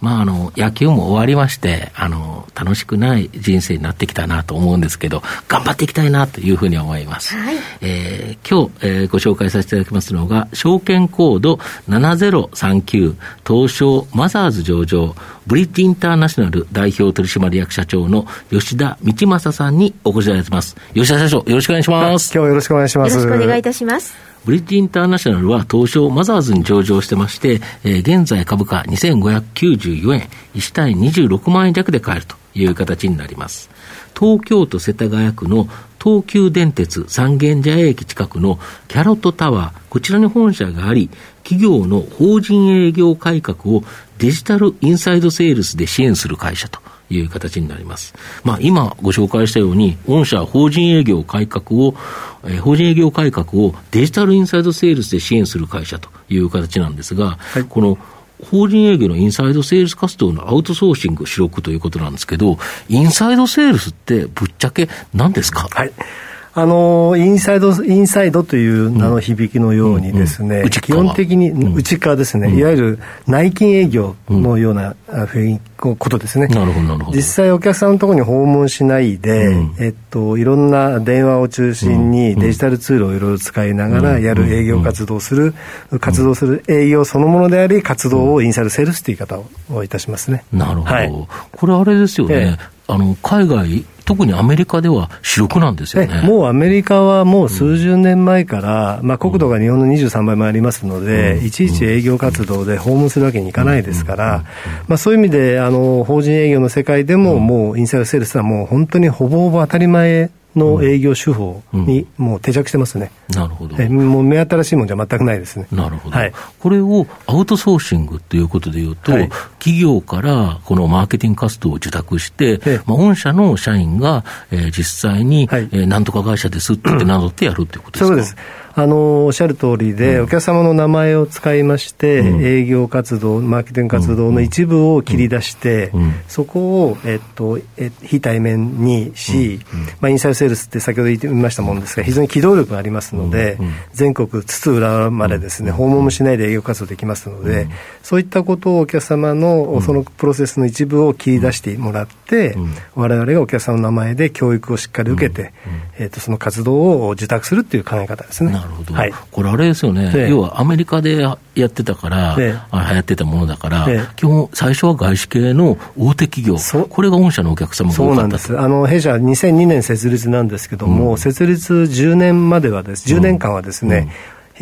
まあ、あの、野球も終わりまして、あの、楽しくない人生になってきたなと思うんですけど、頑張っていきたいなというふうに思います。はい、えー、今日、えー、ご紹介させていただきますのが、証券コード7039、東証マザーズ上場、ブリッジインターナショナル代表取締役社長の吉田道正さんにお越しいただいてます。吉田社長、よろしくお願いします。今日よろしくお願いします。よろしくお願いいたします。ブリッジインターナショナルは東証マザーズに上場してまして、えー、現在株価2594円、1単位26万円弱で買えるという形になります。東京都世田谷区の東急電鉄三軒茶屋駅近くのキャロットタワー、こちらに本社があり、企業の法人営業改革をデジタルインサイドセールスで支援する会社という形になります。まあ、今ご紹介したように、御社法人営業改革を、えー、法人営業改革をデジタルインサイドセールスで支援する会社という形なんですが、はい、この法人営業のインサイドセールス活動のアウトソーシング主力ということなんですけど、インサイドセールスってぶっちゃけ何ですか？はい。あのインサイド、インサイドという名の響きのようにですね、基本的に内側ですね、いわゆる内勤営業のような雰囲気、ことですね。なるほど、なるほど。実際お客さんのところに訪問しないで、えっと、いろんな電話を中心にデジタルツールをいろいろ使いながらやる営業活動する、活動する営業そのものであり、活動をインサイドセールスという言い方をいたしますね。なるほど。これあれですよね。あの海外特にアメリカでは主力なんですよね。もうアメリカはもう数十年前から、うん、まあ、国土が日本の23倍もありますので、うん、いちいち営業活動で訪問するわけにいかないですから、まあ、そういう意味であの法人営業の世界でも、もうインサイドセールスはもう本当にほぼほぼ当たり前の営業手法にもう定着してますね。なるほど。もう目新しいものじゃ全くないですね。なるほど。はい、これをアウトソーシングということでいうと、はい、企業からこのマーケティング活動を受託して、まあ、御社の社員が、えー、実際に、はい、えー、なんとか会社ですって名乗ってやるっていうことですか、そうです。あのおっしゃる通りで、お客様の名前を使いまして、営業活動、マーケティング活動の一部を切り出して、そこを、えっと、え非対面にし、まあ、インサイドセールスって先ほど言いましたものですが、非常に機動力がありますので、全国津々浦々までですね、訪問もしないで営業活動できますので、そういったことをお客様のそのプロセスの一部を切り出してもらって、われわれがお客様の名前で教育をしっかり受けて、えっと、その活動を受託するっていう考え方ですね。なるほど、はい、これ、あれですよね、要はアメリカでやってたから、流行ってたものだから、基本、最初は外資系の大手企業、これが御社のお客様がそうなんです。あの弊社、2002年設立なんですけども、うん、設立10年まではです、10年間はですね、うんうん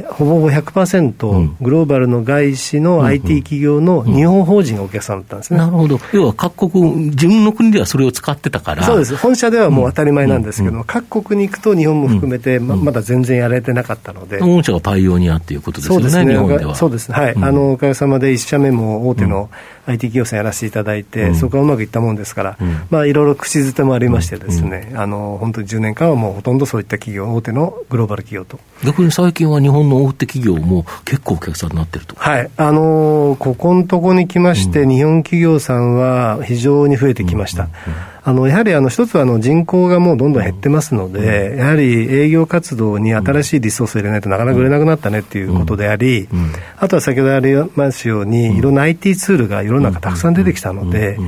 ほぼほぼ100%、グローバルの外資の IT 企業の日本法人がお客さんだったんですね、なるほど、要は各国、自分の国ではそれを使ってたから、そうです、本社ではもう当たり前なんですけども、各国に行くと、日本も含めてま、まだ全然やられてなかったので、本社がパイオニアっていうことですよね、そうですね。そうですはい、あのおかげさまで1社目も大手の、IT 企業さんやらせていただいて、うん、そこがうまくいったもんですから、うん、まあ、いろいろ口づてもありましてですね、うん、あの本当に10年間はもうほとんどそういった企業、大手のグローバル企業と。逆に最近は日本の大手企業も結構お客さんになってると。はい。あのー、ここのとこに来まして、日本企業さんは非常に増えてきました。あのやはりあの一つはあの人口がもうどんどん減ってますので、やはり営業活動に新しいリソースを入れないとなかなか売れなくなったねっていうことであり、あとは先ほどありますように、いろんな IT ツールが世の中たくさん出てきたので、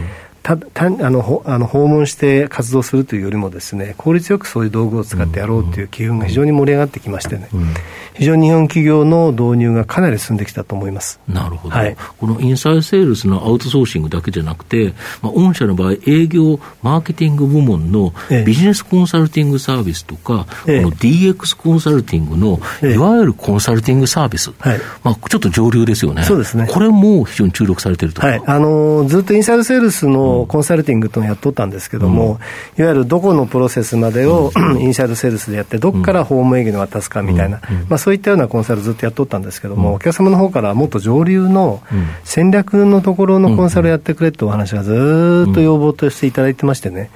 たたあのあの訪問して活動するというよりもですね効率よくそういう道具を使ってやろうという機運が非常に盛り上がってきましてね、うんうん、非常に日本企業の導入がかなり進んできたと思います。なるほど、はい、このインサイドセールスのアウトソーシングだけじゃなくて、まあ、御社の場合営業マーケティング部門のビジネスコンサルティングサービスとか、ええ、この DX コンサルティングの、いわゆるコンサルティングサービス、はいまあ、ちょっと上流ですよね。そうですね。これも非常に注力されていると、はい、あのずっとインサイドセールスののコンサルティングというのをやっとったんですけども、いわゆるどこのプロセスまでを インサイドセールスでやって、どこからホーム営業に渡すかみたいな、まあ、そういったようなコンサルずっとやっとったんですけども、お客様の方からもっと上流の戦略のところのコンサルやってくれってお話がずっと要望としていただいてましてね、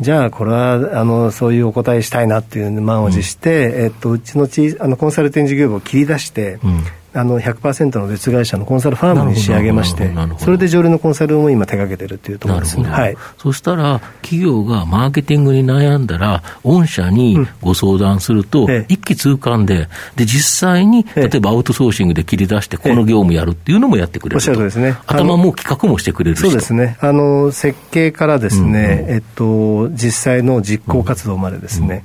じゃあ、これはあのそういうお答えしたいなっていう満を持して、えっと、うちのちあのコンサルティング事業部を切り出して、あの100%の別会社のコンサルファームに仕上げまして、それで上流のコンサルを今、手掛けてるっていうところですね、はい、そしたら、企業がマーケティングに悩んだら、御社にご相談すると、一気通貫で、で実際に例えばアウトソーシングで切り出して、この業務やるっていうのもやってくれるおっしゃるですね、頭も企画もしてくれるそうですね、あの設計からですね、えっと、実際の実行活動までですね、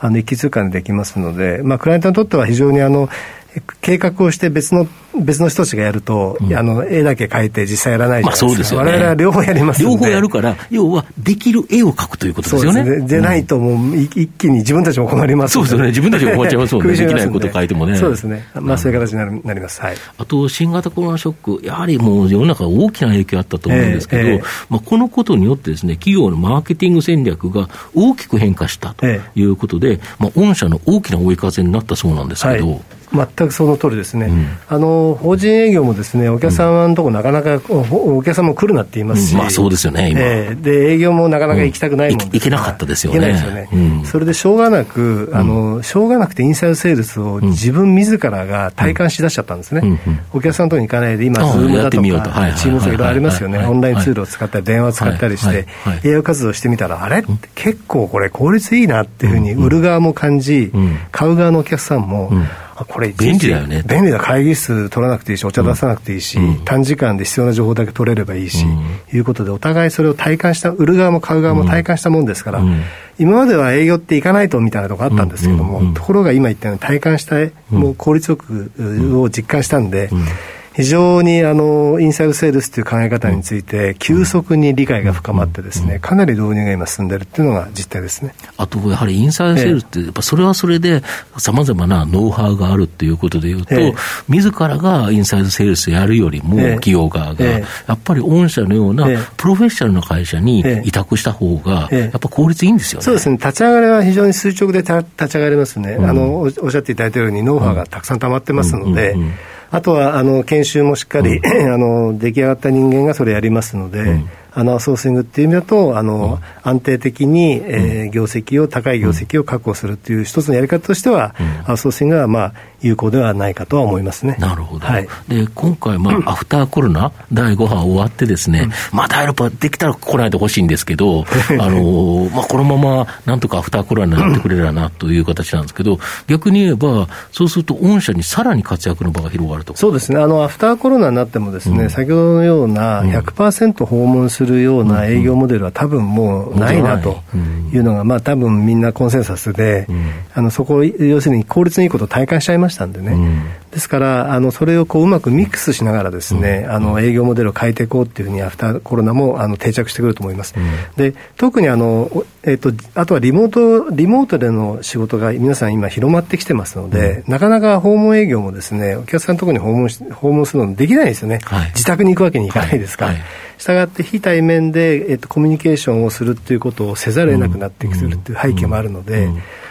あの一気通貫でできますので、まあ、クライアントにとっては非常にあの計画をして別の別の人たちがやると、うん、あの絵だけ描いて実際やらないじゃないですか、まあ、そうですよね、我々は両方やります両方やるから、要はできる絵を描くということですよね。で、ね、ないと、もう一気に自分たちも困りますそうですよね、自分たちも困っちゃいますもんね、できないこと書いてもね。そうですね、まあ、そういう形になるなります、はい、あと、新型コロナショック、やはりもう世の中、大きな影響あったと思うんですけど、えーえー、まあ、このことによってですね、企業のマーケティング戦略が大きく変化したということで、えー、まあ、御社の大きな追い風になったそうなんですけど。はい全くその通りですね、うん、あの法人営業もですねお客様のところ、なかなかお客様も来るなって言いますし、まあ、そうですよね、今、えー、で営業もなかなか行きたくないもん。行けなかったですよね。よね、それでしょうがなく、あのしょうがなくてインサイドセールスを自分自らが体感しだしちゃったんですね、お客さんのところに行かないで、今、ズームだとか、チームと。かいろいろありますよね、オンラインツールを使ったり、電話を使ったりして、営業活動してみたら、あれ結構これ、効率いいなっていうふうに、売る側も感じ、買う側のお客さんも、これ便利だよね。便利だ。会議室取らなくていいし、お茶出さなくていいし、うん、短時間で必要な情報だけ取れればいいし、うん、いうことで、お互いそれを体感した、売る側も買う側も体感したもんですから、うん、今までは営業って行かないとみたいなとこあったんですけども、ところが今言ったように体感した、もう効率よくを実感したんで、非常にあのインサイドセールスという考え方について、急速に理解が深まってですね、かなり導入が今進んでるっていうのが実態ですね。あと、やはりインサイドセールスって、やっぱそれはそれで、さまざまなノウハウがあるっていうことでいうと、ええ、自らがインサイドセールスやるよりも、企業側が、やっぱり御社のようなプロフェッショナルな会社に委託した方が、やっぱ効率いいんですよね。そうですね。立ち上がりは非常に垂直で立ち上がりますね。うん、あの、おっしゃっていただいたように、ノウハウがたくさん溜まってますので、うんうんうんあとはあの研修もしっかり、うん、あの出来上がった人間がそれやりますので、うん、あのアウトソーシングっていう意味だと、あの、うん、安定的に、えー、業績を、高い業績を確保するっていう一つのやり方としては、アウトソーシングは、まあ、有効ではないかとは思いますね。なるほど。はい、で、今回、まあ、アフターコロナ第5波終わってですね、まあ、第6波できたら来ないでほしいんですけど、あの、まあ、このままなんとかアフターコロナになってくれればなという形なんですけど、逆に言えば、そうすると御社にさらに活躍の場が広がると。そうですね。あの、アフターコロナになってもですね、先ほどのような100%訪問するるような営業モデルは多分もうないなというのが、まあ多分みんなコンセンサスで、あのそこを要するに効率のいいことを体感しちゃいましたんでね、ですから、あのそれをこううまくミックスしながらですね、あの営業モデルを変えていこうっていうふうにアフターコロナもあの定着してくると思います。で特にあの、えーと、あとはリモートリモートでの仕事が皆さん今広まってきてますので、なかなか訪問営業もですねお客さんのところに訪問し訪問するのできないですよね、はい、自宅に行くわけにいかないですから。はい。はい。したがって非対面で、えっと、コミュニケーションをするっていうことをせざるを得なくなってくるっていう背景もあるので、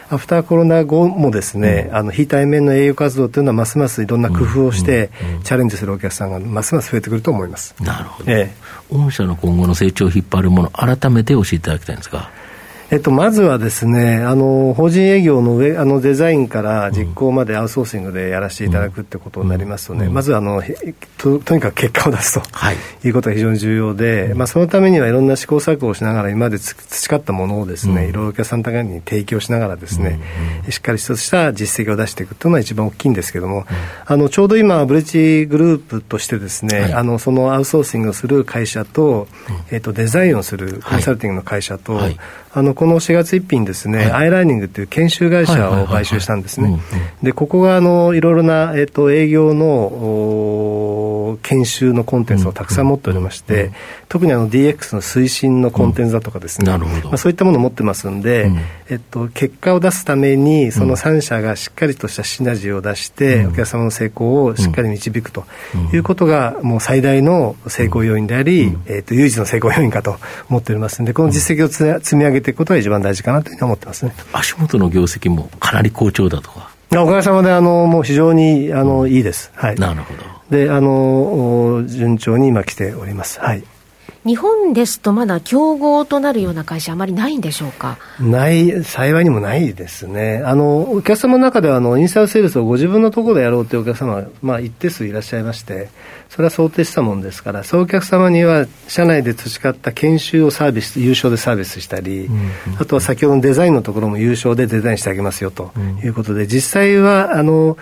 アフターコロナ後もですね、あの非対面の営業活動というのはますますいろんな工夫をして、チャレンジするお客さんがますます増えてくると思います。なるほど。ええ、御社の今後の成長を引っ張るもの、改めて教えていただきたいんですが。えっと、まずはですね、あの、法人営業の上、あの、デザインから実行までアウトソーシングでやらせていただくってことになりますとね、うん、まずあのと、とにかく結果を出すと、はい、いうことが非常に重要で、まあ、そのためにはいろんな試行錯誤をしながら、今まで培ったものをですね、うん、いろいろお客さん方に提供しながらですね、うん、しっかりとした実績を出していくというのが一番大きいんですけども、あの、ちょうど今、ブリッジグループとしてですね、はい、あの、そのアウトソーシングをする会社と、えっと、デザインをするコンサルティングの会社と、はい。あのこの4月1日にですね、はい、アイラーニングという研修会社を買収したんですね。で、ここがあのいろいろな、えっと、営業のと、研修のコンテンツをたくさん持っておりまして、特にあの DX の推進のコンテンツだとかですね、まあ、そういったものを持ってますんで、えっと、結果を出すために、その3社がしっかりとしたシナジーを出して、お客様の成功をしっかり導くということが、もう最大の成功要因であり、えっと、唯一の成功要因かと思っておりますんで、この実績を積み上げていくことが一番大事かなというふうに思ってますね。足元の業績もかなり好調だとか。おかげさまで、あの、もう非常に、あの、いいです。はい。なるほど。で、あの、順調に今来ております。はい。日本ですとまだ競合となるような会社あまりないんでしょうか？ない、幸いにもないですね。あの、お客様の中では、あの、インサイドセールスをご自分のところでやろうというお客様が、まあ、一定数いらっしゃいまして、それは想定したもんですから、そういうお客様には、社内で培った研修をサービス、優勝でサービスしたり、うんうん、あとは先ほどのデザインのところも優勝でデザインしてあげますよということで、うん、実際は、あの、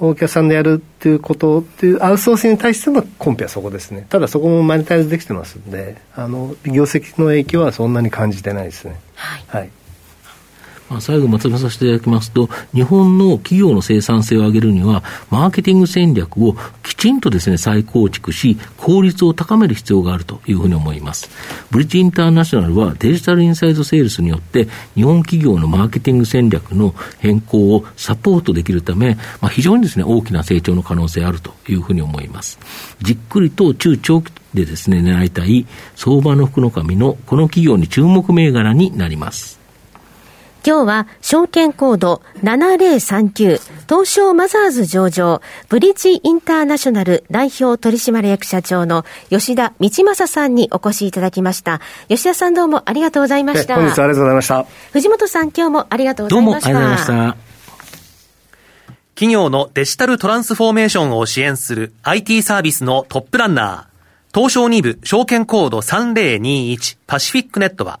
お客さんでやるっていうことっていうアウトソースに対してのコンペはそこですね。ただそこもマネタイズできてますんであの業績の影響はそんなに感じてないですね。はい、はいまあ、最後まとめさせていただきますと、日本の企業の生産性を上げるには、マーケティング戦略をきちんとですね、再構築し、効率を高める必要があるというふうに思います。ブリッジインターナショナルはデジタルインサイドセールスによって、日本企業のマーケティング戦略の変更をサポートできるため、まあ、非常にですね、大きな成長の可能性あるというふうに思います。じっくりと中長期でですね、狙いたい相場の福の神のこの企業に注目銘柄になります。今日は証券コード7039東証マザーズ上場ブリッジインターナショナル代表取締役社長の吉田道正さんにお越しいただきました。吉田さんどうもありがとうございました。本日はありがとうございました。藤本さん今日もありがとうございました。どうもありがとうございました。企業のデジタルトランスフォーメーションを支援する IT サービスのトップランナー、東証2部証券コード3021パシフィックネットは、